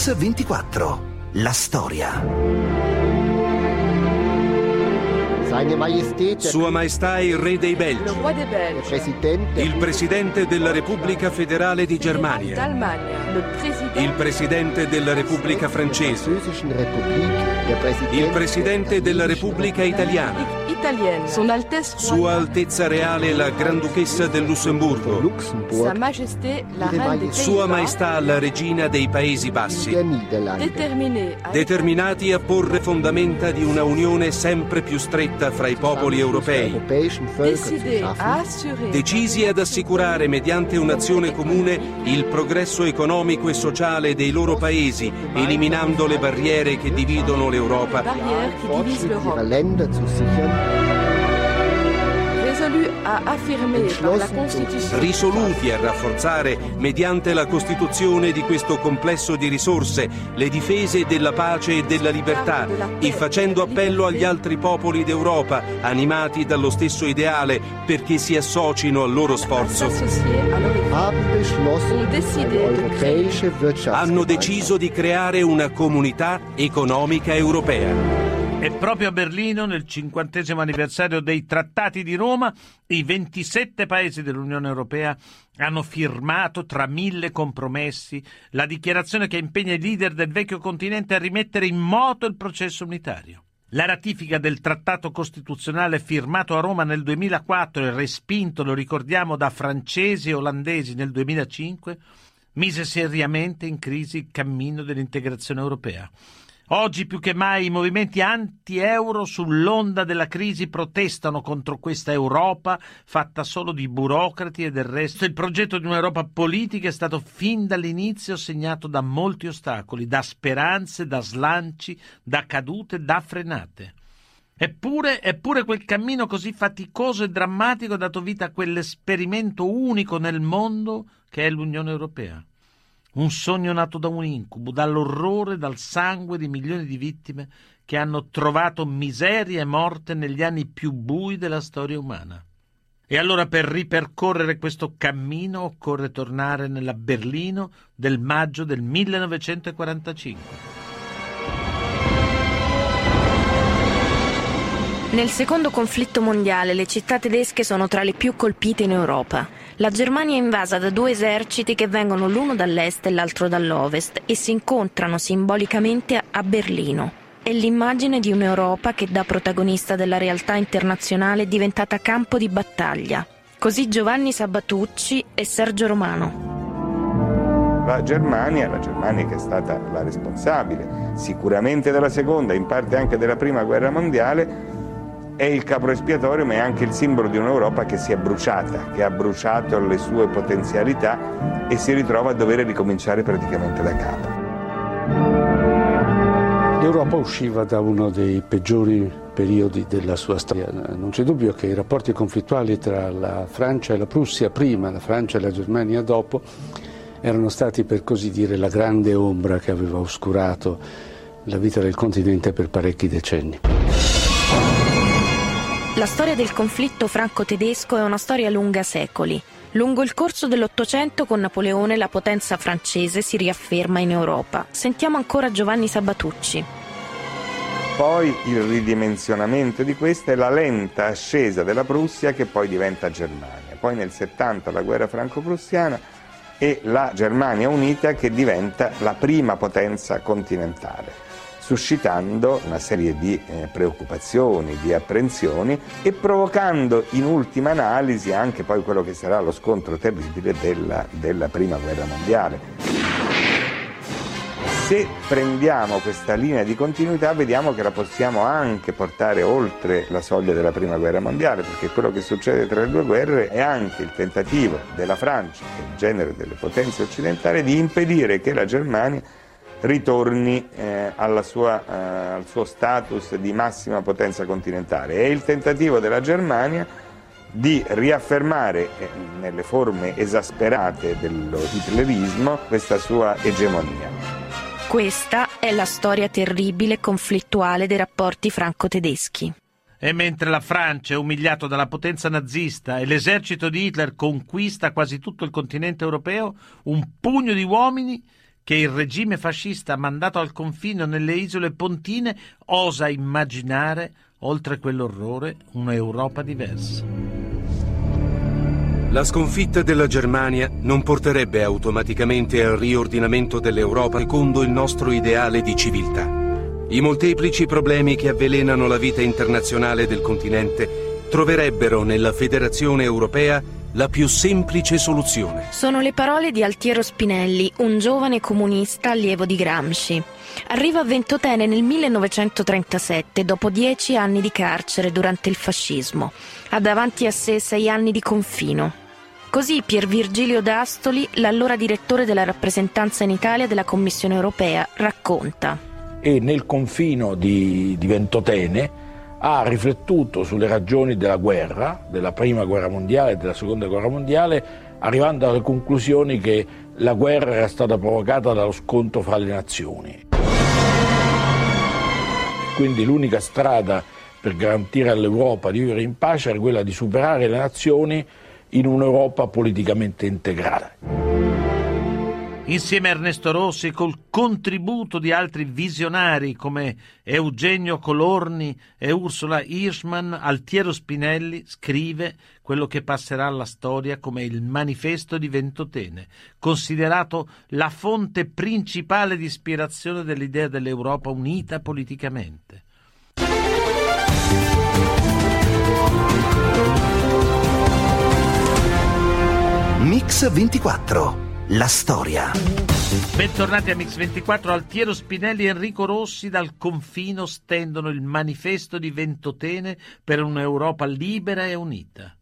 Mix24. La storia. Sua Maestà il Re dei Belgi, il Presidente della Repubblica Federale di Germania, il Presidente della Repubblica Francese, il Presidente della Repubblica Italiana, Sua Altezza Reale la Granduchessa del Lussemburgo, Sua Maestà la Regina dei Paesi Bassi, determinati a porre fondamenta di una unione sempre più stretta fra i popoli europei, decisi ad assicurare mediante un'azione comune il progresso economico e sociale dei loro paesi, eliminando le barriere che dividono l'Europa risoluti a rafforzare mediante la costituzione di questo complesso di risorse le difese della pace e della libertà e facendo appello agli altri popoli d'Europa animati dallo stesso ideale perché si associno al loro sforzo. hanno deciso di creare una comunità economica europea. E proprio a Berlino, nel cinquantesimo anniversario dei Trattati di Roma, i 27 paesi dell'Unione Europea hanno firmato tra mille compromessi la dichiarazione che impegna i leader del vecchio continente a rimettere in moto il processo unitario. La ratifica del trattato costituzionale firmato a Roma nel 2004 e respinto, lo ricordiamo, da francesi e olandesi nel 2005, mise seriamente in crisi il cammino dell'integrazione europea. Oggi più che mai i movimenti anti-euro sull'onda della crisi protestano contro questa Europa fatta solo di burocrati e del resto il progetto di un'Europa politica è stato fin dall'inizio segnato da molti ostacoli, da speranze, da slanci, da cadute, da frenate. Eppure, eppure quel cammino così faticoso e drammatico ha dato vita a quell'esperimento unico nel mondo che è l'Unione Europea. Un sogno nato da un incubo, dall'orrore, dal sangue di milioni di vittime che hanno trovato miseria e morte negli anni più bui della storia umana. E allora per ripercorrere questo cammino occorre tornare nella Berlino del maggio del 1945. Nel secondo conflitto mondiale le città tedesche sono tra le più colpite in Europa. La Germania è invasa da due eserciti che vengono l'uno dall'est e l'altro dall'ovest e si incontrano simbolicamente a Berlino. È l'immagine di un'Europa che da protagonista della realtà internazionale è diventata campo di battaglia. Così Giovanni Sabatucci e Sergio Romano. La Germania, la Germania che è stata la responsabile sicuramente della seconda, in parte anche della prima guerra mondiale, è il capro espiatorio ma è anche il simbolo di un'Europa che si è bruciata, che ha bruciato le sue potenzialità e si ritrova a dover ricominciare praticamente da capo. L'Europa usciva da uno dei peggiori periodi della sua storia. Non c'è dubbio che i rapporti conflittuali tra la Francia e la Prussia prima, la Francia e la Germania dopo, erano stati per così dire la grande ombra che aveva oscurato la vita del continente per parecchi decenni. La storia del conflitto franco-tedesco è una storia lunga secoli. Lungo il corso dell'Ottocento con Napoleone la potenza francese si riafferma in Europa. Sentiamo ancora Giovanni Sabatucci. Poi il ridimensionamento di questa è la lenta ascesa della Prussia che poi diventa Germania. Poi nel 70 la guerra franco-prussiana e la Germania unita che diventa la prima potenza continentale suscitando una serie di eh, preoccupazioni, di apprensioni e provocando in ultima analisi anche poi quello che sarà lo scontro terribile della, della Prima Guerra Mondiale. Se prendiamo questa linea di continuità vediamo che la possiamo anche portare oltre la soglia della Prima Guerra Mondiale, perché quello che succede tra le due guerre è anche il tentativo della Francia, è il genere delle potenze occidentali, di impedire che la Germania ritorni eh, sua, eh, al suo status di massima potenza continentale. È il tentativo della Germania di riaffermare eh, nelle forme esasperate dello hitlerismo questa sua egemonia. Questa è la storia terribile e conflittuale dei rapporti franco-tedeschi. E mentre la Francia è umiliata dalla potenza nazista e l'esercito di Hitler conquista quasi tutto il continente europeo, un pugno di uomini che il regime fascista mandato al confino nelle isole pontine osa immaginare, oltre quell'orrore, un'Europa diversa. La sconfitta della Germania non porterebbe automaticamente al riordinamento dell'Europa secondo il nostro ideale di civiltà. I molteplici problemi che avvelenano la vita internazionale del continente troverebbero nella Federazione Europea la più semplice soluzione. Sono le parole di Altiero Spinelli, un giovane comunista allievo di Gramsci. Arriva a Ventotene nel 1937, dopo dieci anni di carcere durante il fascismo. Ha davanti a sé sei anni di confino. Così Pier Virgilio D'Astoli, l'allora direttore della rappresentanza in Italia della Commissione europea, racconta. E nel confino di, di Ventotene ha riflettuto sulle ragioni della guerra, della prima guerra mondiale e della seconda guerra mondiale, arrivando alle conclusioni che la guerra era stata provocata dallo scontro fra le nazioni. Quindi l'unica strada per garantire all'Europa di vivere in pace era quella di superare le nazioni in un'Europa politicamente integrata. Insieme a Ernesto Rossi, col contributo di altri visionari come Eugenio Colorni e Ursula Hirschman, Altiero Spinelli scrive quello che passerà alla storia come il manifesto di Ventotene, considerato la fonte principale di ispirazione dell'idea dell'Europa unita politicamente. Mix 24. La storia. Bentornati a Mix24, Altiero Spinelli e Enrico Rossi dal confino stendono il manifesto di Ventotene per un'Europa libera e unita.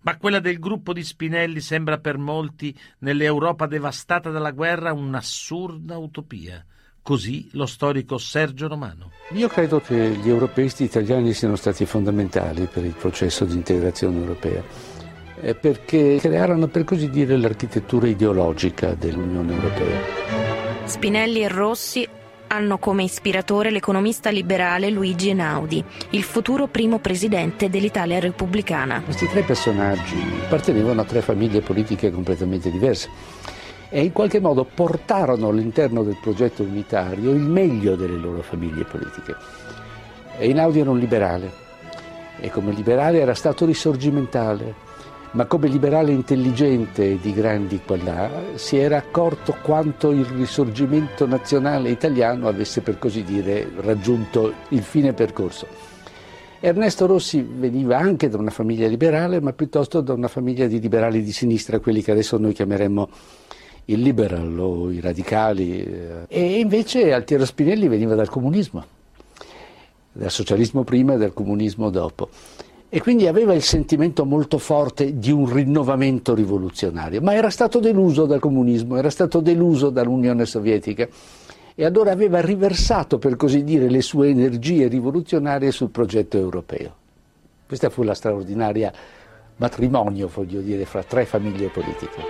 Ma quella del gruppo di Spinelli sembra per molti, nell'Europa devastata dalla guerra, un'assurda utopia. Così lo storico Sergio Romano. Io credo che gli europeisti italiani siano stati fondamentali per il processo di integrazione europea perché crearono per così dire l'architettura ideologica dell'Unione Europea. Spinelli e Rossi hanno come ispiratore l'economista liberale Luigi Einaudi, il futuro primo presidente dell'Italia repubblicana. Questi tre personaggi appartenevano a tre famiglie politiche completamente diverse e in qualche modo portarono all'interno del progetto unitario il meglio delle loro famiglie politiche. Einaudi era un liberale e come liberale era stato risorgimentale, ma come liberale intelligente di grandi qualità si era accorto quanto il risorgimento nazionale italiano avesse per così dire raggiunto il fine percorso. Ernesto Rossi veniva anche da una famiglia liberale, ma piuttosto da una famiglia di liberali di sinistra, quelli che adesso noi chiameremmo il liberal o i radicali. E invece Altiero Spinelli veniva dal comunismo, dal socialismo prima e dal comunismo dopo e quindi aveva il sentimento molto forte di un rinnovamento rivoluzionario, ma era stato deluso dal comunismo, era stato deluso dall'Unione Sovietica e allora aveva riversato, per così dire, le sue energie rivoluzionarie sul progetto europeo. Questa fu la straordinaria matrimonio, voglio dire, fra tre famiglie politiche.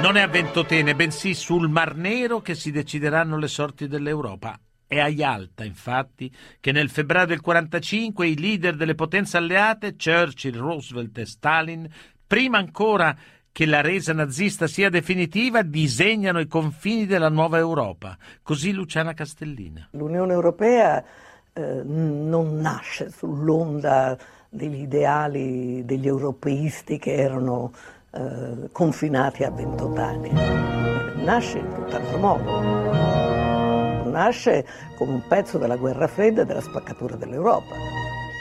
Non è a Ventotene, bensì sul Mar Nero che si decideranno le sorti dell'Europa. È a Yalta, infatti, che nel febbraio del 1945 i leader delle potenze alleate, Churchill, Roosevelt e Stalin, prima ancora che la resa nazista sia definitiva, disegnano i confini della nuova Europa. Così Luciana Castellina. L'Unione Europea eh, non nasce sull'onda degli ideali degli europeisti che erano eh, confinati a 28 anni, nasce in tutt'altro modo nasce come un pezzo della guerra fredda e della spaccatura dell'Europa.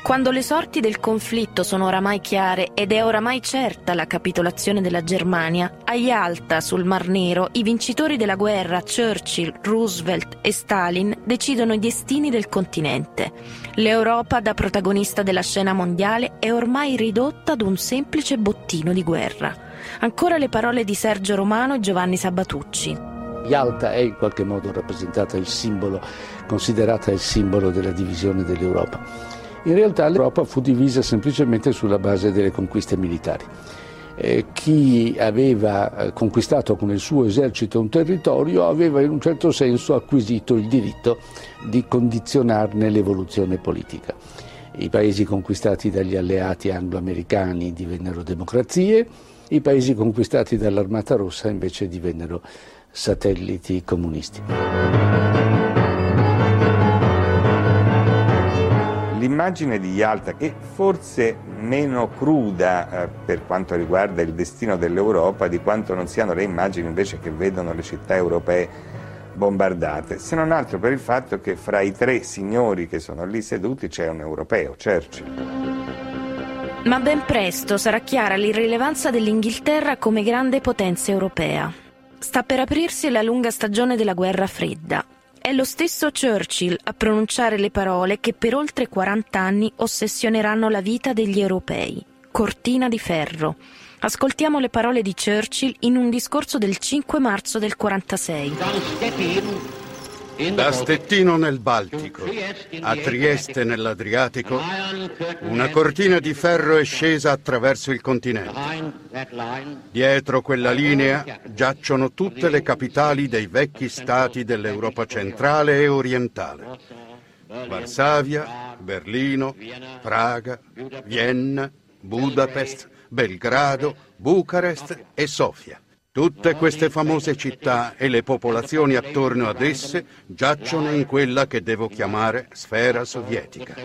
Quando le sorti del conflitto sono oramai chiare ed è oramai certa la capitolazione della Germania, a Yalta, sul Mar Nero, i vincitori della guerra, Churchill, Roosevelt e Stalin, decidono i destini del continente. L'Europa, da protagonista della scena mondiale, è ormai ridotta ad un semplice bottino di guerra. Ancora le parole di Sergio Romano e Giovanni Sabatucci. Yalta è in qualche modo rappresentata il simbolo, considerata il simbolo della divisione dell'Europa. In realtà l'Europa fu divisa semplicemente sulla base delle conquiste militari. Eh, chi aveva eh, conquistato con il suo esercito un territorio aveva in un certo senso acquisito il diritto di condizionarne l'evoluzione politica. I paesi conquistati dagli alleati anglo-americani divennero democrazie, i paesi conquistati dall'Armata Rossa invece divennero satelliti comunisti. L'immagine di Yalta è forse meno cruda eh, per quanto riguarda il destino dell'Europa di quanto non siano le immagini invece che vedono le città europee bombardate, se non altro per il fatto che fra i tre signori che sono lì seduti c'è un europeo, Churchill. Ma ben presto sarà chiara l'irrilevanza dell'Inghilterra come grande potenza europea. Sta per aprirsi la lunga stagione della guerra fredda è lo stesso Churchill a pronunciare le parole che per oltre 40 anni ossessioneranno la vita degli europei. Cortina di ferro. Ascoltiamo le parole di Churchill in un discorso del 5 marzo del 46. Da Stettino nel Baltico a Trieste nell'Adriatico, una cortina di ferro è scesa attraverso il continente. Dietro quella linea giacciono tutte le capitali dei vecchi stati dell'Europa centrale e orientale. Varsavia, Berlino, Praga, Vienna, Budapest, Belgrado, Bucarest e Sofia. Tutte queste famose città e le popolazioni attorno ad esse giacciono in quella che devo chiamare sfera sovietica.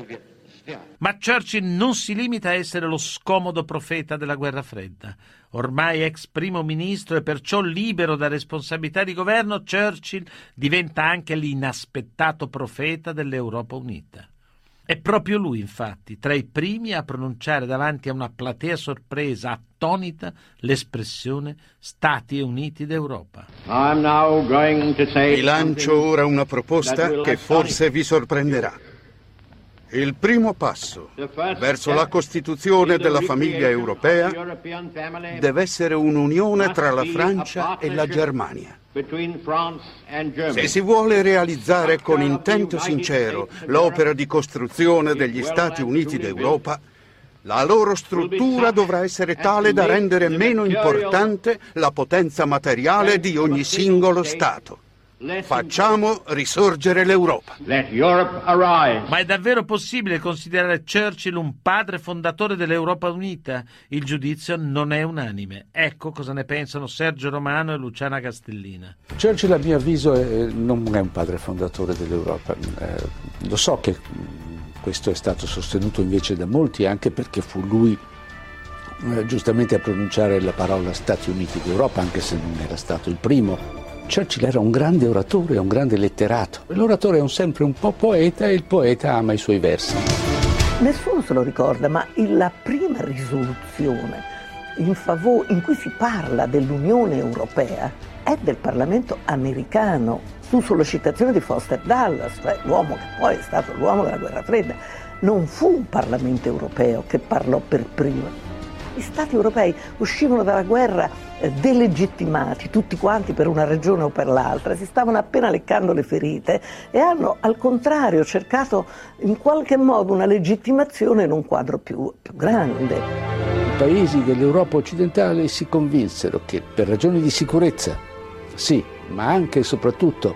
Ma Churchill non si limita a essere lo scomodo profeta della guerra fredda. Ormai ex primo ministro e perciò libero da responsabilità di governo, Churchill diventa anche l'inaspettato profeta dell'Europa unita. È proprio lui, infatti, tra i primi a pronunciare davanti a una platea sorpresa, attonita, l'espressione Stati Uniti d'Europa. Vi lancio ora una proposta che forse vi sorprenderà. Il primo passo verso la costituzione della famiglia europea deve essere un'unione tra la Francia e la Germania. Se si vuole realizzare con intento sincero l'opera di costruzione degli Stati Uniti d'Europa, la loro struttura dovrà essere tale da rendere meno importante la potenza materiale di ogni singolo Stato. Facciamo risorgere l'Europa. Ma è davvero possibile considerare Churchill un padre fondatore dell'Europa unita? Il giudizio non è unanime. Ecco cosa ne pensano Sergio Romano e Luciana Castellina. Churchill, a mio avviso, è, non è un padre fondatore dell'Europa. Eh, lo so che questo è stato sostenuto invece da molti, anche perché fu lui eh, giustamente a pronunciare la parola Stati Uniti d'Europa, anche se non era stato il primo Churchill era un grande oratore, un grande letterato. L'oratore è un sempre un po' poeta e il poeta ama i suoi versi. Nessuno se lo ricorda, ma la prima risoluzione in, favore, in cui si parla dell'Unione Europea è del Parlamento americano su sollecitazione di Foster Dulles, cioè l'uomo che poi è stato l'uomo della guerra fredda. Non fu un Parlamento europeo che parlò per primo. Gli Stati europei uscivano dalla guerra eh, delegittimati tutti quanti per una regione o per l'altra, si stavano appena leccando le ferite e hanno al contrario cercato in qualche modo una legittimazione in un quadro più, più grande. I paesi dell'Europa occidentale si convinsero che per ragioni di sicurezza, sì, ma anche e soprattutto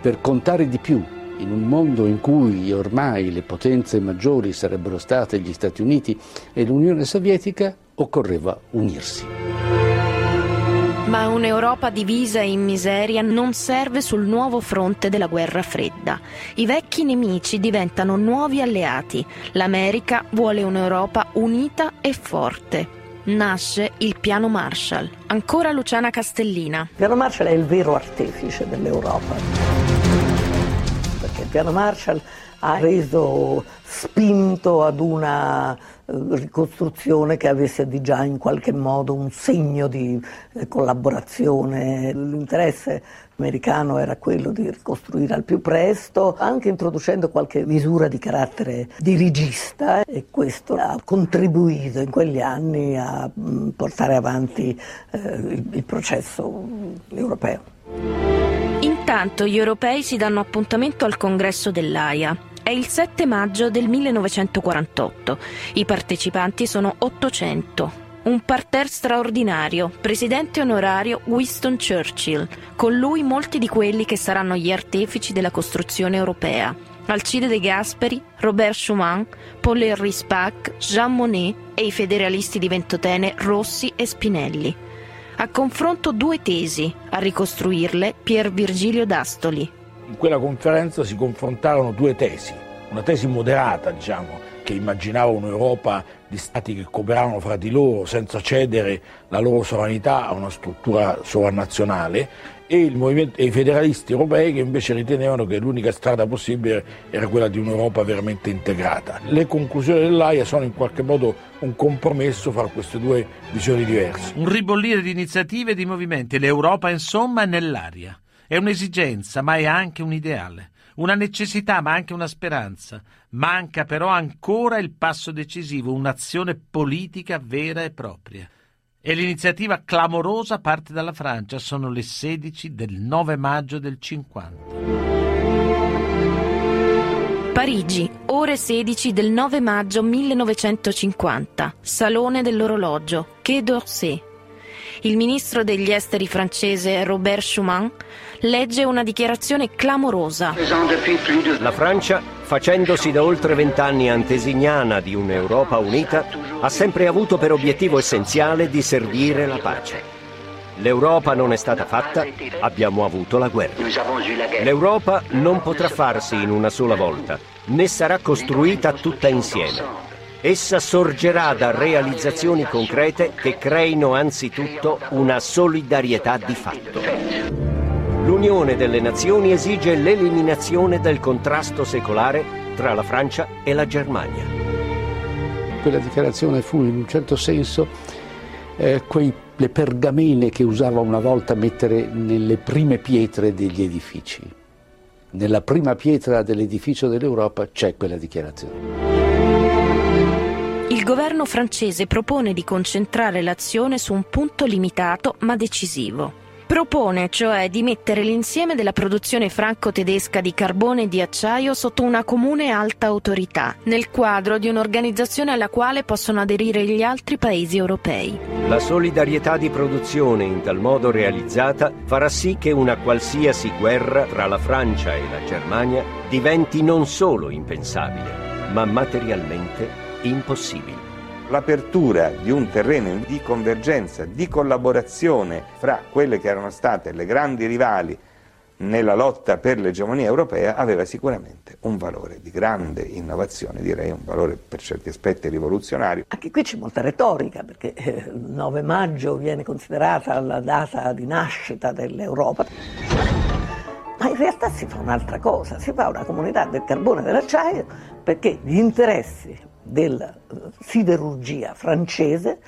per contare di più in un mondo in cui ormai le potenze maggiori sarebbero state gli Stati Uniti e l'Unione Sovietica, occorreva unirsi. Ma un'Europa divisa e in miseria non serve sul nuovo fronte della guerra fredda. I vecchi nemici diventano nuovi alleati. L'America vuole un'Europa unita e forte. Nasce il piano Marshall. Ancora Luciana Castellina. Il piano Marshall è il vero artefice dell'Europa. Perché il piano Marshall ha reso spinto ad una eh, ricostruzione che avesse di già in qualche modo un segno di eh, collaborazione. L'interesse americano era quello di ricostruire al più presto, anche introducendo qualche misura di carattere dirigista e questo ha contribuito in quegli anni a mm, portare avanti eh, il, il processo europeo. Intanto gli europei si danno appuntamento al congresso dell'AIA è il 7 maggio del 1948. I partecipanti sono 800. Un parterre straordinario, presidente onorario Winston Churchill, con lui molti di quelli che saranno gli artefici della costruzione europea. Alcide De Gasperi, Robert Schumann, Paul Henri Spack, Jean Monnet e i federalisti di Ventotene Rossi e Spinelli. A confronto due tesi, a ricostruirle Pier Virgilio D'Astoli. In quella conferenza si confrontarono due tesi, una tesi moderata, diciamo, che immaginava un'Europa di stati che cooperavano fra di loro senza cedere la loro sovranità a una struttura sovranazionale e, e, i federalisti europei che invece ritenevano che l'unica strada possibile era quella di un'Europa veramente integrata. Le conclusioni dell'AIA sono in qualche modo un compromesso fra queste due visioni diverse. Un ribollire di iniziative e di movimenti. L'Europa insomma è nell'aria. È un'esigenza, ma è anche un ideale. Una necessità, ma anche una speranza. Manca però ancora il passo decisivo, un'azione politica vera e propria. E l'iniziativa clamorosa parte dalla Francia, sono le 16 del 9 maggio del 50. Parigi, ore 16 del 9 maggio 1950, Salone dell'orologio, Quai d'Orsay. Il ministro degli esteri francese Robert Schuman legge una dichiarazione clamorosa. La Francia, facendosi da oltre vent'anni antesignana di un'Europa unita, ha sempre avuto per obiettivo essenziale di servire la pace. L'Europa non è stata fatta, abbiamo avuto la guerra. L'Europa non potrà farsi in una sola volta, né sarà costruita tutta insieme. Essa sorgerà da realizzazioni concrete che creino anzitutto una solidarietà di fatto. L'Unione delle Nazioni esige l'eliminazione del contrasto secolare tra la Francia e la Germania. Quella dichiarazione fu in un certo senso eh, quei, le pergamene che usava una volta mettere nelle prime pietre degli edifici. Nella prima pietra dell'edificio dell'Europa c'è quella dichiarazione il governo francese propone di concentrare l'azione su un punto limitato ma decisivo. Propone cioè di mettere l'insieme della produzione franco-tedesca di carbone e di acciaio sotto una comune alta autorità, nel quadro di un'organizzazione alla quale possono aderire gli altri paesi europei. La solidarietà di produzione in tal modo realizzata farà sì che una qualsiasi guerra tra la Francia e la Germania diventi non solo impensabile, ma materialmente impossibili. L'apertura di un terreno di convergenza, di collaborazione fra quelle che erano state le grandi rivali nella lotta per l'egemonia europea aveva sicuramente un valore di grande innovazione, direi un valore per certi aspetti rivoluzionario. Anche qui c'è molta retorica perché eh, il 9 maggio viene considerata la data di nascita dell'Europa. Ma in realtà si fa un'altra cosa, si fa una comunità del carbone e dell'acciaio perché gli interessi della siderurgia francese,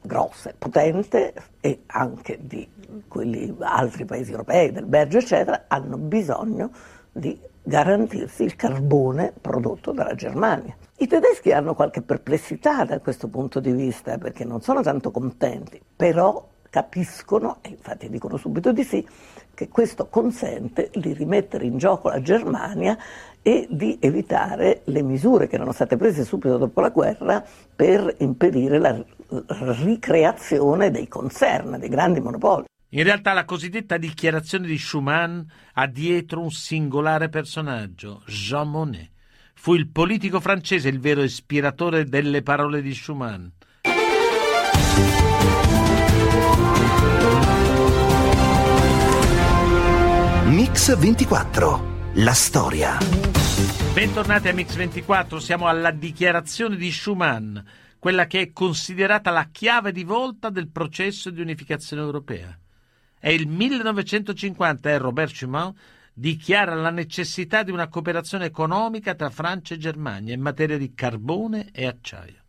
grossa e potente, e anche di quelli altri paesi europei, del Belgio, eccetera, hanno bisogno di garantirsi il carbone prodotto dalla Germania. I tedeschi hanno qualche perplessità da questo punto di vista perché non sono tanto contenti, però capiscono, e infatti dicono subito di sì, che questo consente di rimettere in gioco la Germania e di evitare le misure che erano state prese subito dopo la guerra per impedire la ricreazione dei concern, dei grandi monopoli. In realtà la cosiddetta dichiarazione di Schuman ha dietro un singolare personaggio, Jean Monnet. Fu il politico francese il vero ispiratore delle parole di Schuman. Mix 24 la storia. Bentornati a Mix24, siamo alla dichiarazione di Schuman, quella che è considerata la chiave di volta del processo di unificazione europea. È il 1950 e Robert Schuman dichiara la necessità di una cooperazione economica tra Francia e Germania in materia di carbone e acciaio.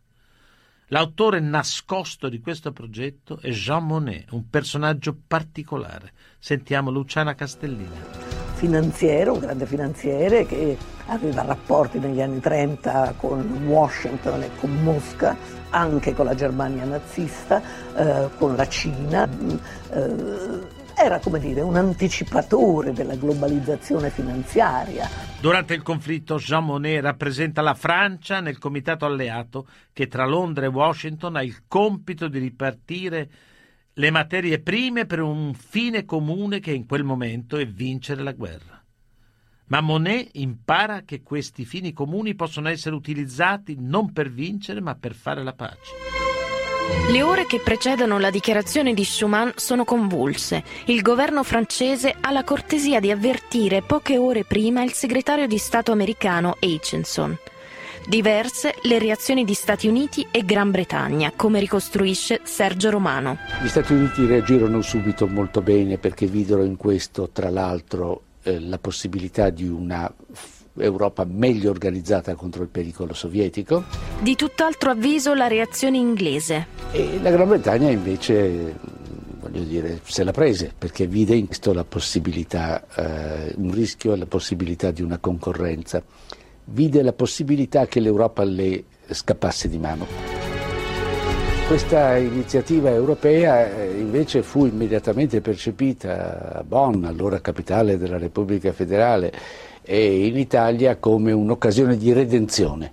L'autore nascosto di questo progetto è Jean Monnet, un personaggio particolare. Sentiamo Luciana Castellina finanziere, un grande finanziere che aveva rapporti negli anni 30 con Washington e con Mosca, anche con la Germania nazista, eh, con la Cina. Eh, era come dire un anticipatore della globalizzazione finanziaria. Durante il conflitto Jean Monnet rappresenta la Francia nel comitato alleato che tra Londra e Washington ha il compito di ripartire le materie prime per un fine comune che in quel momento è vincere la guerra. Ma Monet impara che questi fini comuni possono essere utilizzati non per vincere ma per fare la pace. Le ore che precedono la dichiarazione di Schuman sono convulse. Il governo francese ha la cortesia di avvertire poche ore prima il segretario di Stato americano Aitchison. Diverse le reazioni di Stati Uniti e Gran Bretagna, come ricostruisce Sergio Romano. Gli Stati Uniti reagirono subito molto bene perché videro in questo, tra l'altro, eh, la possibilità di una Europa meglio organizzata contro il pericolo sovietico. Di tutt'altro avviso la reazione inglese. E la Gran Bretagna invece voglio dire, se la prese perché vide in questo la possibilità, eh, un rischio e la possibilità di una concorrenza. Vide la possibilità che l'Europa le scappasse di mano. Questa iniziativa europea eh, invece fu immediatamente percepita a Bonn, allora capitale della Repubblica Federale, e in Italia come un'occasione di redenzione.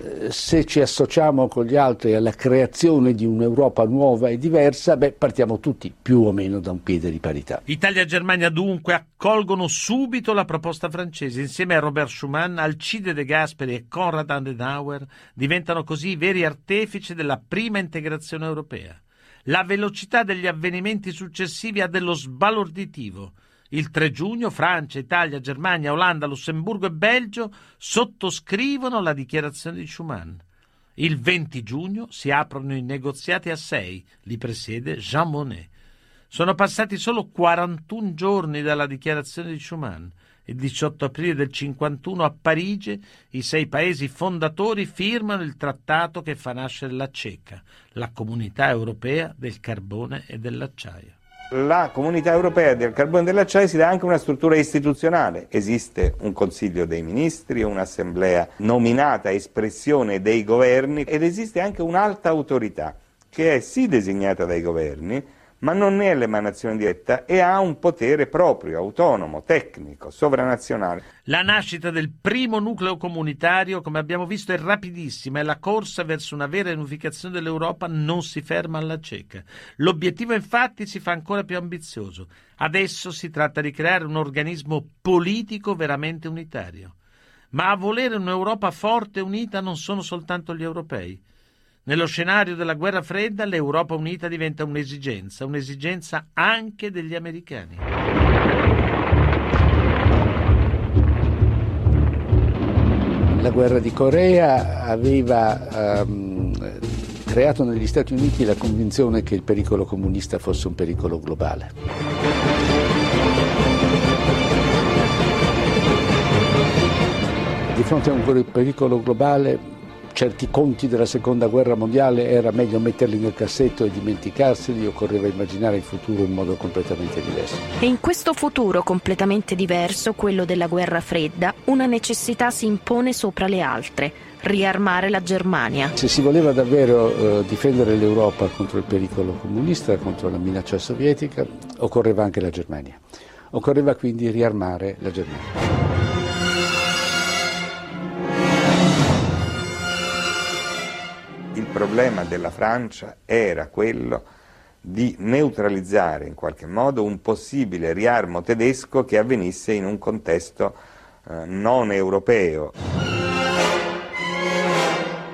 Eh, se ci associamo con gli altri alla creazione di un'Europa nuova e diversa, beh, partiamo tutti più o meno da un piede di parità. Italia e Germania dunque accolgono subito la proposta francese. Insieme a Robert Schuman, Alcide De Gasperi e Konrad Adenauer diventano così i veri artefici della prima integrazione europea. La velocità degli avvenimenti successivi ha dello sbalorditivo. Il 3 giugno Francia, Italia, Germania, Olanda, Lussemburgo e Belgio sottoscrivono la dichiarazione di Schuman. Il 20 giugno si aprono i negoziati a sei, li presiede Jean Monnet. Sono passati solo 41 giorni dalla dichiarazione di Schuman. Il 18 aprile del 51 a Parigi i sei paesi fondatori firmano il trattato che fa nascere la CECA, la comunità europea del carbone e dell'acciaio la comunità europea del carbone e dell'acciaio si dà anche una struttura istituzionale. Esiste un Consiglio dei Ministri, un'assemblea nominata espressione dei governi ed esiste anche un'alta autorità che è sì designata dai governi, ma non è l'emanazione diretta e ha un potere proprio, autonomo, tecnico, sovranazionale. La nascita del primo nucleo comunitario, come abbiamo visto, è rapidissima e la corsa verso una vera unificazione dell'Europa non si ferma alla cieca. L'obiettivo infatti si fa ancora più ambizioso. Adesso si tratta di creare un organismo politico veramente unitario. Ma a volere un'Europa forte e unita non sono soltanto gli europei. Nello scenario della guerra fredda l'Europa unita diventa un'esigenza, un'esigenza anche degli americani. La guerra di Corea aveva um, creato negli Stati Uniti la convinzione che il pericolo comunista fosse un pericolo globale. Di fronte a un pericolo globale certi conti della seconda guerra mondiale era meglio metterli nel cassetto e dimenticarseli, occorreva immaginare il futuro in modo completamente diverso. E in questo futuro completamente diverso, quello della guerra fredda, una necessità si impone sopra le altre, riarmare la Germania. Se si voleva davvero eh, difendere l'Europa contro il pericolo comunista, contro la minaccia sovietica, occorreva anche la Germania. Occorreva quindi riarmare la Germania. Problema della Francia era quello di neutralizzare in qualche modo un possibile riarmo tedesco che avvenisse in un contesto eh, non europeo.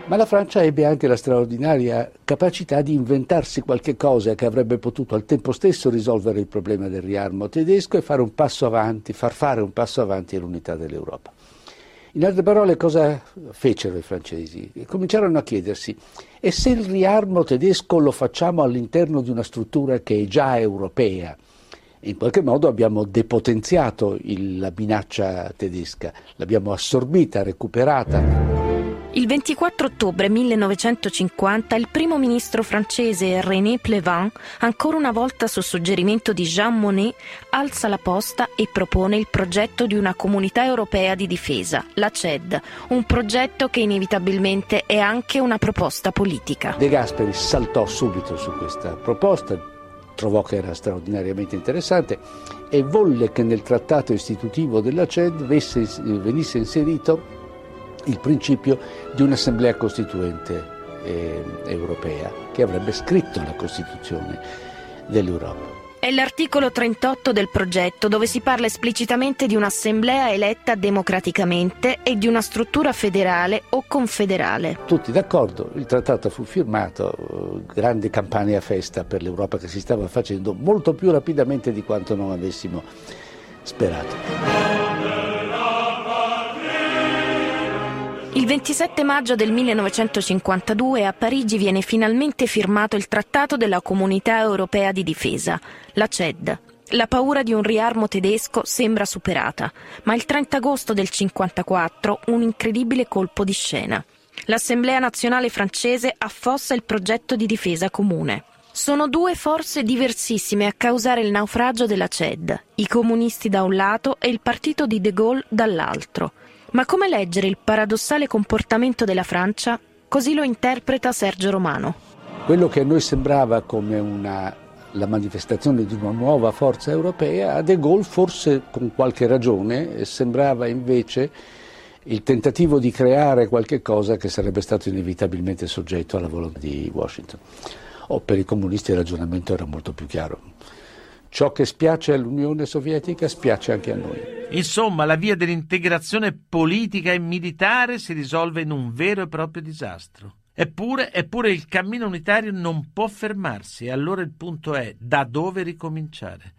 Ma la Francia ebbe anche la straordinaria capacità di inventarsi qualche cosa che avrebbe potuto al tempo stesso risolvere il problema del riarmo tedesco e fare un passo avanti, far fare un passo avanti all'unità dell'Europa. In altre parole, cosa fecero i francesi? Cominciarono a chiedersi, e se il riarmo tedesco lo facciamo all'interno di una struttura che è già europea? In qualche modo abbiamo depotenziato il, la minaccia tedesca, l'abbiamo assorbita, recuperata. Il 24 ottobre 1950 il primo ministro francese René Plevan, ancora una volta su suggerimento di Jean Monnet, alza la posta e propone il progetto di una comunità europea di difesa, la CED, un progetto che inevitabilmente è anche una proposta politica. De Gasperi saltò subito su questa proposta, trovò che era straordinariamente interessante e volle che nel trattato istitutivo della CED venisse inserito il principio di un'assemblea costituente eh, europea che avrebbe scritto la Costituzione dell'Europa. È l'articolo 38 del progetto dove si parla esplicitamente di un'assemblea eletta democraticamente e di una struttura federale o confederale. Tutti d'accordo, il trattato fu firmato, grande campagna a festa per l'Europa che si stava facendo molto più rapidamente di quanto non avessimo sperato. Il 27 maggio del 1952 a Parigi viene finalmente firmato il Trattato della Comunità Europea di Difesa, la CED. La paura di un riarmo tedesco sembra superata, ma il 30 agosto del 1954 un incredibile colpo di scena. L'Assemblea nazionale francese affossa il progetto di difesa comune. Sono due forze diversissime a causare il naufragio della CED, i comunisti da un lato e il partito di De Gaulle dall'altro. Ma come leggere il paradossale comportamento della Francia? Così lo interpreta Sergio Romano. Quello che a noi sembrava come una, la manifestazione di una nuova forza europea, a De Gaulle forse con qualche ragione sembrava invece il tentativo di creare qualche cosa che sarebbe stato inevitabilmente soggetto alla volontà di Washington. O per i comunisti il ragionamento era molto più chiaro. Ciò che spiace all'Unione Sovietica spiace anche a noi. Insomma, la via dell'integrazione politica e militare si risolve in un vero e proprio disastro. Eppure, eppure il cammino unitario non può fermarsi e allora il punto è da dove ricominciare.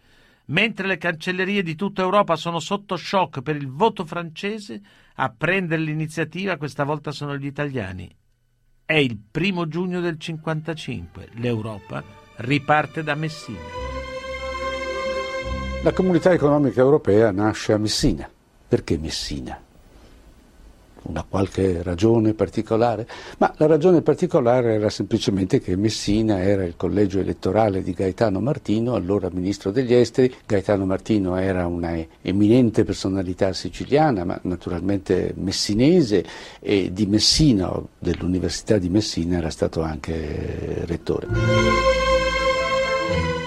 Mentre le cancellerie di tutta Europa sono sotto shock per il voto francese, a prendere l'iniziativa questa volta sono gli italiani. È il primo giugno del 55. L'Europa riparte da Messina. La comunità economica europea nasce a Messina. Perché Messina? Una qualche ragione particolare? Ma la ragione particolare era semplicemente che Messina era il collegio elettorale di Gaetano Martino, allora ministro degli esteri. Gaetano Martino era una eminente personalità siciliana, ma naturalmente messinese e di Messina, dell'Università di Messina, era stato anche rettore.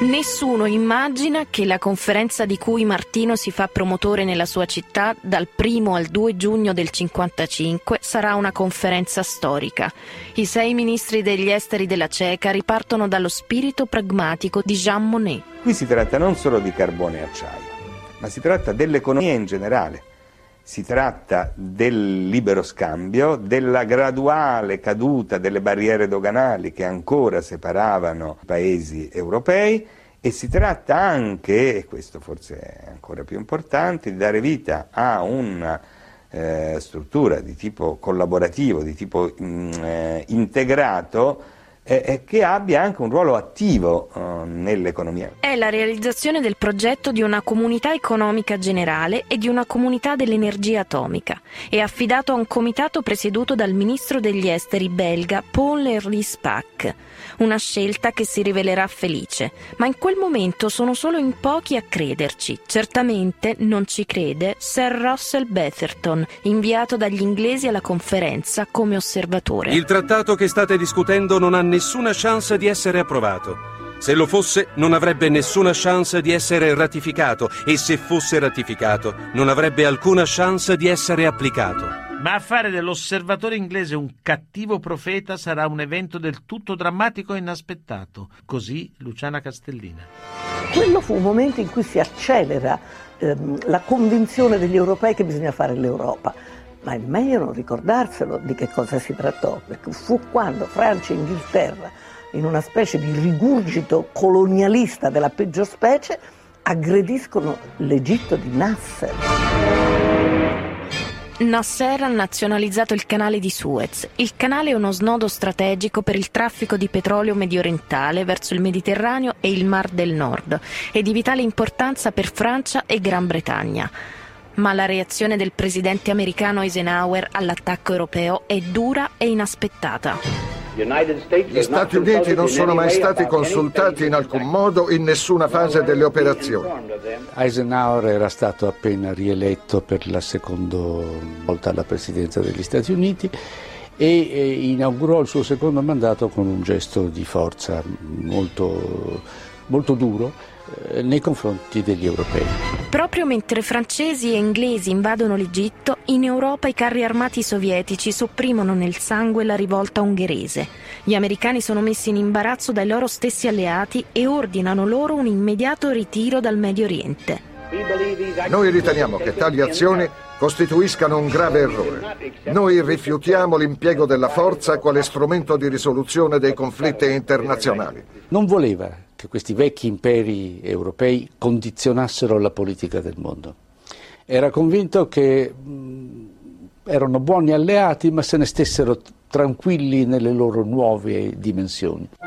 Nessuno immagina che la conferenza di cui Martino si fa promotore nella sua città dal 1 al 2 giugno del 55 sarà una conferenza storica. I sei ministri degli esteri della Ceca ripartono dallo spirito pragmatico di Jean Monnet. Qui si tratta non solo di carbone e acciaio, ma si tratta dell'economia in generale. Si tratta del libero scambio, della graduale caduta delle barriere doganali che ancora separavano i paesi europei e si tratta anche, e questo forse è ancora più importante, di dare vita a una eh, struttura di tipo collaborativo, di tipo mh, mm, eh, integrato eh, che abbia anche un ruolo attivo eh, nell'economia. È la realizzazione del progetto di una comunità economica generale e di una comunità dell'energia atomica. È affidato a un comitato presieduto dal ministro degli esteri belga Paul-Henri Spack. Una scelta che si rivelerà felice, ma in quel momento sono solo in pochi a crederci. Certamente non ci crede Sir Russell Betherton, inviato dagli inglesi alla conferenza come osservatore. Il trattato che state discutendo non ha nessuna chance di essere approvato. Se lo fosse, non avrebbe nessuna chance di essere ratificato e se fosse ratificato, non avrebbe alcuna chance di essere applicato. Ma a fare dell'osservatore inglese un cattivo profeta sarà un evento del tutto drammatico e inaspettato. Così Luciana Castellina. Quello fu un momento in cui si accelera ehm, la convinzione degli europei che bisogna fare l'Europa. Ma è meglio non ricordarselo di che cosa si trattò, perché fu quando Francia e Inghilterra, in una specie di rigurgito colonialista della peggior specie, aggrediscono l'Egitto di Nasser. Nasser ha nazionalizzato il canale di Suez. Il canale è uno snodo strategico per il traffico di petrolio mediorientale verso il Mediterraneo e il Mar del Nord e di vitale importanza per Francia e Gran Bretagna. Ma la reazione del presidente americano Eisenhower all'attacco europeo è dura e inaspettata. Gli Stati Uniti non sono mai stati consultati in alcun modo in nessuna fase delle operazioni. Eisenhower era stato appena rieletto per la seconda volta alla presidenza degli Stati Uniti e inaugurò il suo secondo mandato con un gesto di forza molto molto duro eh, nei confronti degli europei. Proprio mentre francesi e inglesi invadono l'Egitto, in Europa i carri armati sovietici sopprimono nel sangue la rivolta ungherese. Gli americani sono messi in imbarazzo dai loro stessi alleati e ordinano loro un immediato ritiro dal Medio Oriente. Noi riteniamo che tali azioni costituiscano un grave errore. Noi rifiutiamo l'impiego della forza quale strumento di risoluzione dei conflitti internazionali. Non voleva che questi vecchi imperi europei condizionassero la politica del mondo. Era convinto che mh, erano buoni alleati, ma se ne stessero tranquilli nelle loro nuove dimensioni. È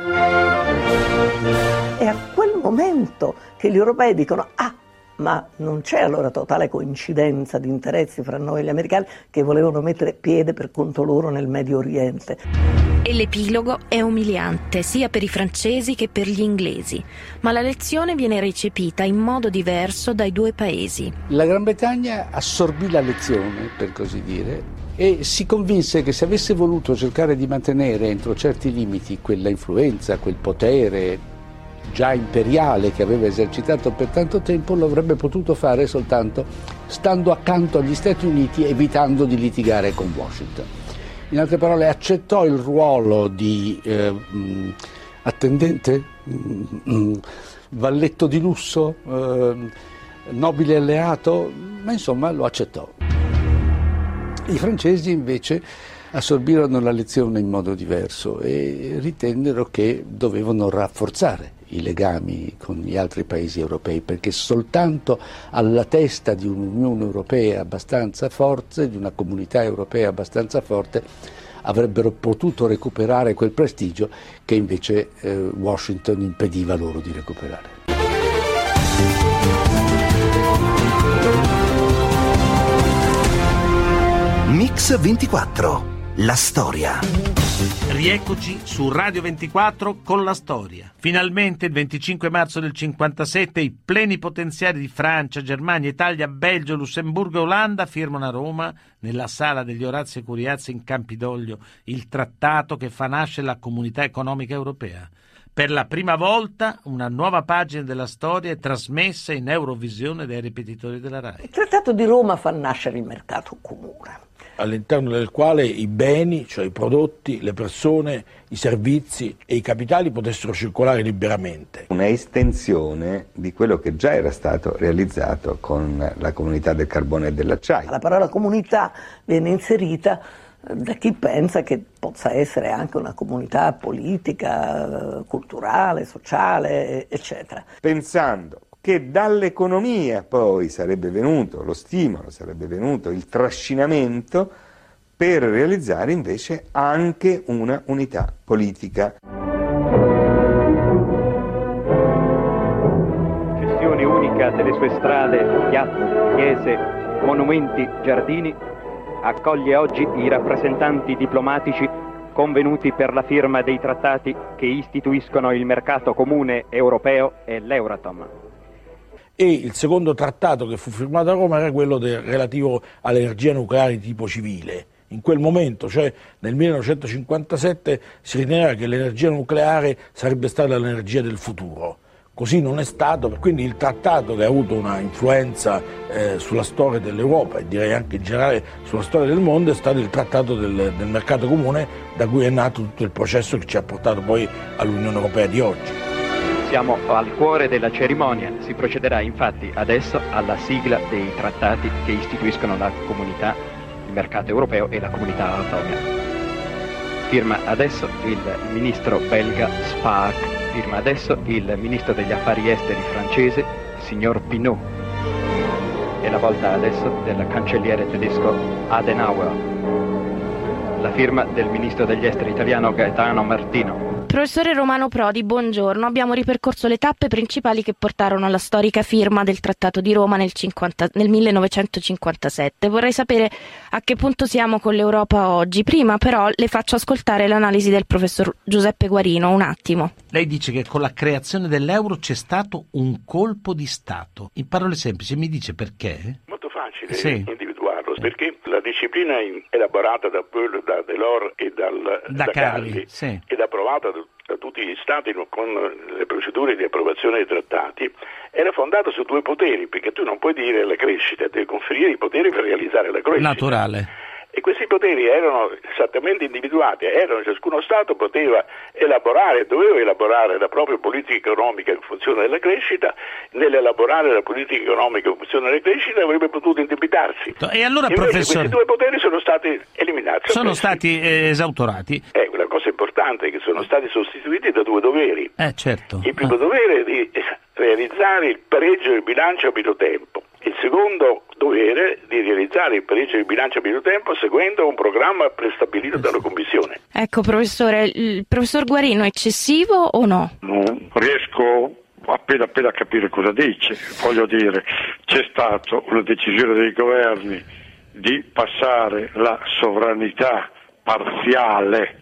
a quel momento che gli europei dicono ah, ma non c'è allora totale coincidenza di interessi fra noi e gli americani che volevano mettere piede per conto loro nel Medio Oriente. E l'epilogo è umiliante sia per i francesi che per gli inglesi, ma la lezione viene recepita in modo diverso dai due paesi. La Gran Bretagna assorbì la lezione, per così dire, e si convinse che se avesse voluto cercare di mantenere entro certi limiti quella influenza, quel potere già imperiale che aveva esercitato per tanto tempo lo avrebbe potuto fare soltanto stando accanto agli Stati Uniti evitando di litigare con Washington. In altre parole accettò il ruolo di eh, mh, attendente, mh, mh, valletto di lusso, eh, nobile alleato, ma insomma lo accettò. I francesi invece assorbirono la lezione in modo diverso e ritennero che dovevano rafforzare i legami con gli altri paesi europei, perché soltanto alla testa di un'Unione Europea abbastanza forte, di una comunità europea abbastanza forte, avrebbero potuto recuperare quel prestigio che invece eh, Washington impediva loro di recuperare. Mix 24, la storia. Rieccoci su Radio 24 con la storia. Finalmente il 25 marzo del 57 i plenipotenziari di Francia, Germania, Italia, Belgio, Lussemburgo e Olanda firmano a Roma, nella sala degli Orazio Curiazzi in Campidoglio, il trattato che fa nascere la comunità economica europea. Per la prima volta una nuova pagina della storia è trasmessa in Eurovisione dai ripetitori della RAI. Il Trattato di Roma fa nascere il mercato comune all'interno del quale i beni, cioè i prodotti, le persone, i servizi e i capitali potessero circolare liberamente. Una estensione di quello che già era stato realizzato con la comunità del carbone e dell'acciaio. La parola comunità viene inserita da chi pensa che possa essere anche una comunità politica, culturale, sociale, eccetera. Pensando che dall'economia poi sarebbe venuto lo stimolo, sarebbe venuto il trascinamento per realizzare invece anche una unità politica. Gestione unica delle sue strade, piazze, chiese, monumenti, giardini, accoglie oggi i rappresentanti diplomatici convenuti per la firma dei trattati che istituiscono il mercato comune europeo e l'Euratom e il secondo trattato che fu firmato a Roma era quello relativo all'energia nucleare di tipo civile. In quel momento, cioè nel 1957, si riteneva che l'energia nucleare sarebbe stata l'energia del futuro. Così non è stato, quindi il trattato che ha avuto una influenza eh, sulla storia dell'Europa e direi anche in generale sulla storia del mondo è stato il trattato del, del mercato comune da cui è nato tutto il processo che ci ha portato poi all'Unione Europea di oggi. Siamo al cuore della cerimonia, si procederà infatti adesso alla sigla dei trattati che istituiscono la comunità, il mercato europeo e la comunità autonoma. Firma adesso il ministro belga Spaak, firma adesso il ministro degli affari esteri francese, signor Pinot. È la volta adesso del cancelliere tedesco Adenauer. La firma del ministro degli esteri italiano Gaetano Martino. Professore Romano Prodi, buongiorno. Abbiamo ripercorso le tappe principali che portarono alla storica firma del Trattato di Roma nel, 50, nel 1957. Vorrei sapere a che punto siamo con l'Europa oggi. Prima però le faccio ascoltare l'analisi del professor Giuseppe Guarino, un attimo. Lei dice che con la creazione dell'euro c'è stato un colpo di Stato. In parole semplici mi dice perché? Molto facile sì. individuarlo, perché la disciplina elaborata da Peul, da Delors e dal, da, da Carli, Carli sì. ed approvata da tutti gli Stati con le procedure di approvazione dei trattati era fondato su due poteri, perché tu non puoi dire la crescita, devi conferire i poteri per realizzare la crescita. Naturale. E questi poteri erano esattamente individuati, erano, ciascuno Stato poteva elaborare, doveva elaborare la propria politica economica in funzione della crescita, nell'elaborare la politica economica in funzione della crescita avrebbe potuto indebitarsi. E allora, Invece professore... questi due poteri sono stati eliminati. Sono stati eh, esautorati. Eh, una cosa importante è che sono stati sostituiti da due doveri. Eh, certo. Il primo dovere è di realizzare il pareggio del bilancio a pieno tempo. Il secondo dovere di realizzare il pareggio del bilancio a pieno tempo seguendo un programma prestabilito dalla Commissione. Ecco, professore, il professor Guarino è eccessivo o no? Non riesco appena appena a capire cosa dice. Voglio dire, c'è stata una decisione dei governi di passare la sovranità parziale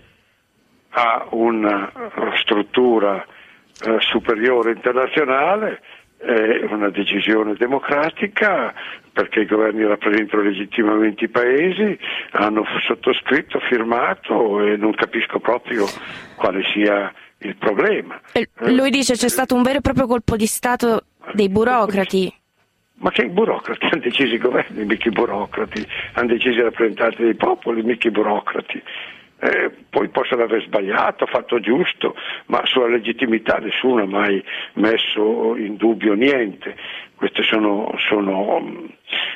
a una struttura eh, superiore internazionale è una decisione democratica perché i governi rappresentano legittimamente i paesi, hanno sottoscritto, firmato e non capisco proprio quale sia il problema. Lui dice c'è stato un vero e proprio colpo di Stato dei burocrati. Ma che i burocrati hanno deciso i governi, mica i burocrati, hanno deciso i rappresentanti dei popoli, mica i burocrati. Eh, poi possono aver sbagliato, fatto giusto, ma sulla legittimità nessuno ha mai messo in dubbio niente. Queste sono, sono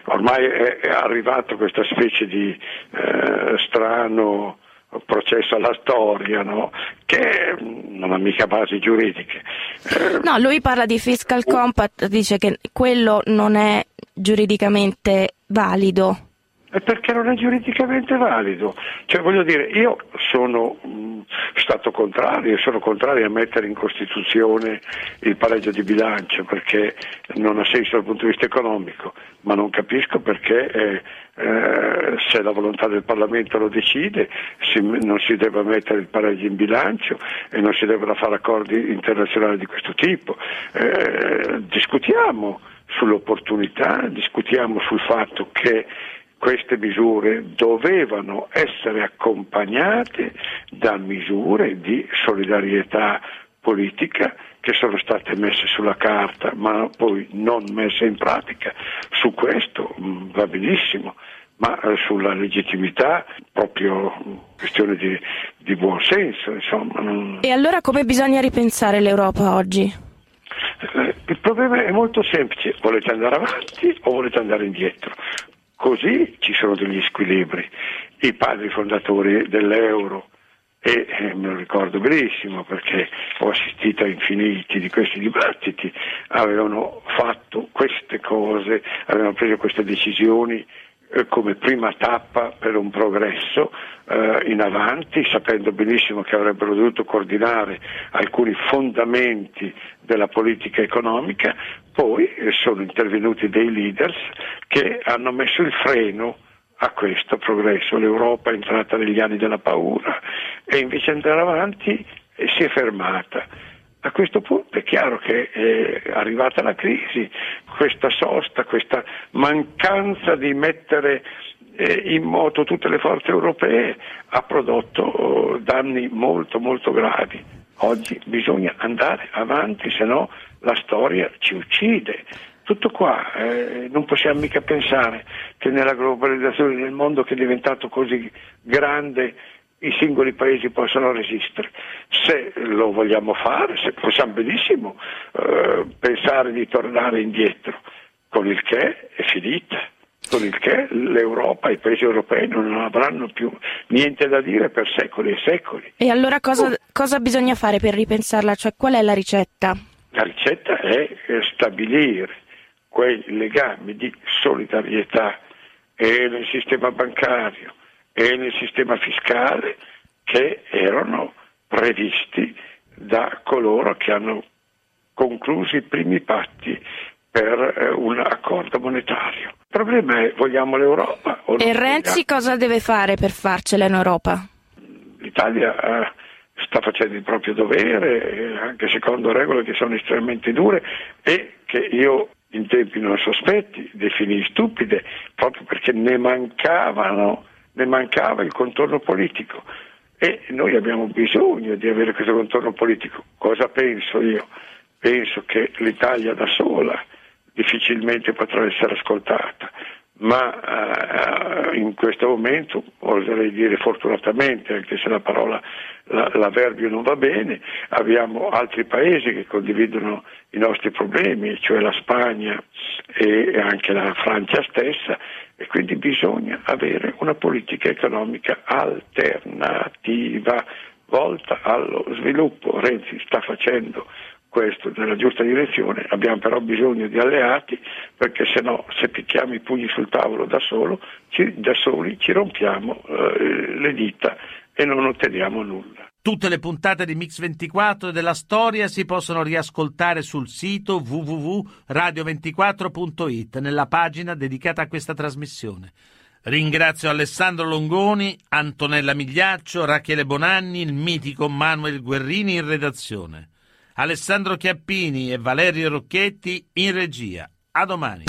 ormai è, è arrivato questa specie di eh, strano processo alla storia, no? che non ha mica basi giuridiche. Eh, no, lui parla di fiscal compact, dice che quello non è giuridicamente valido. E perché non è giuridicamente valido. Cioè, voglio dire, io sono mh, stato contrario, sono contrario a mettere in Costituzione il pareggio di bilancio perché non ha senso dal punto di vista economico, ma non capisco perché eh, eh, se la volontà del Parlamento lo decide si, non si deve mettere il pareggio in bilancio e non si devono fare accordi internazionali di questo tipo. Eh, discutiamo sull'opportunità, discutiamo sul fatto che queste misure dovevano essere accompagnate da misure di solidarietà politica che sono state messe sulla carta ma poi non messe in pratica. Su questo mh, va benissimo, ma eh, sulla legittimità proprio questione di, di buon senso. Insomma, non... E allora come bisogna ripensare l'Europa oggi? Eh, il problema è molto semplice, volete andare avanti o volete andare indietro? Così ci sono degli squilibri. I padri fondatori dell'euro, e eh, me lo ricordo benissimo perché ho assistito a infiniti di questi dibattiti, avevano fatto queste cose, avevano preso queste decisioni come prima tappa per un progresso eh, in avanti, sapendo benissimo che avrebbero dovuto coordinare alcuni fondamenti della politica economica, poi eh, sono intervenuti dei leaders che hanno messo il freno a questo progresso. L'Europa è entrata negli anni della paura e invece andare avanti si è fermata. A questo punto è chiaro che è arrivata la crisi, questa sosta, questa mancanza di mettere eh, in moto tutte le forze europee ha prodotto oh, danni molto molto gravi. Oggi bisogna andare avanti, se no la storia ci uccide. Tutto qua, eh, non possiamo mica pensare che nella globalizzazione del mondo che è diventato così grande i singoli paesi possano resistere. Se lo vogliamo fare, se possiamo benissimo eh, pensare di tornare indietro, con il che è finita, con il che l'Europa, i paesi europei non avranno più niente da dire per secoli e secoli. E allora cosa, oh. cosa bisogna fare per ripensarla? Cioè qual è la ricetta? La ricetta è stabilire quei legami di solidarietà e nel sistema bancario e nel sistema fiscale che erano previsti da coloro che hanno concluso i primi patti per eh, un accordo monetario. Il problema è vogliamo l'Europa o E Renzi cosa deve fare per farcela in Europa? L'Italia eh, sta facendo il proprio dovere, eh, anche secondo regole che sono estremamente dure e che io in tempi non sospetti definì stupide proprio perché ne mancavano ne mancava il contorno politico e noi abbiamo bisogno di avere questo contorno politico. Cosa penso io? Penso che l'Italia da sola difficilmente potrà essere ascoltata, ma uh, in questo momento, oserei dire fortunatamente, anche se la parola, la, l'avverbio non va bene, abbiamo altri paesi che condividono i nostri problemi, cioè la Spagna e anche la Francia stessa, e quindi bisogna avere una politica economica alternativa volta allo sviluppo. Renzi sta facendo questo nella giusta direzione, abbiamo però bisogno di alleati perché se no se picchiamo i pugni sul tavolo da, solo, ci, da soli ci rompiamo eh, le dita e non otteniamo nulla. Tutte le puntate di Mix24 e della storia si possono riascoltare sul sito www.radio24.it nella pagina dedicata a questa trasmissione. Ringrazio Alessandro Longoni, Antonella Migliaccio, Rachele Bonanni, il mitico Manuel Guerrini in redazione. Alessandro Chiappini e Valerio Rocchetti in regia. A domani.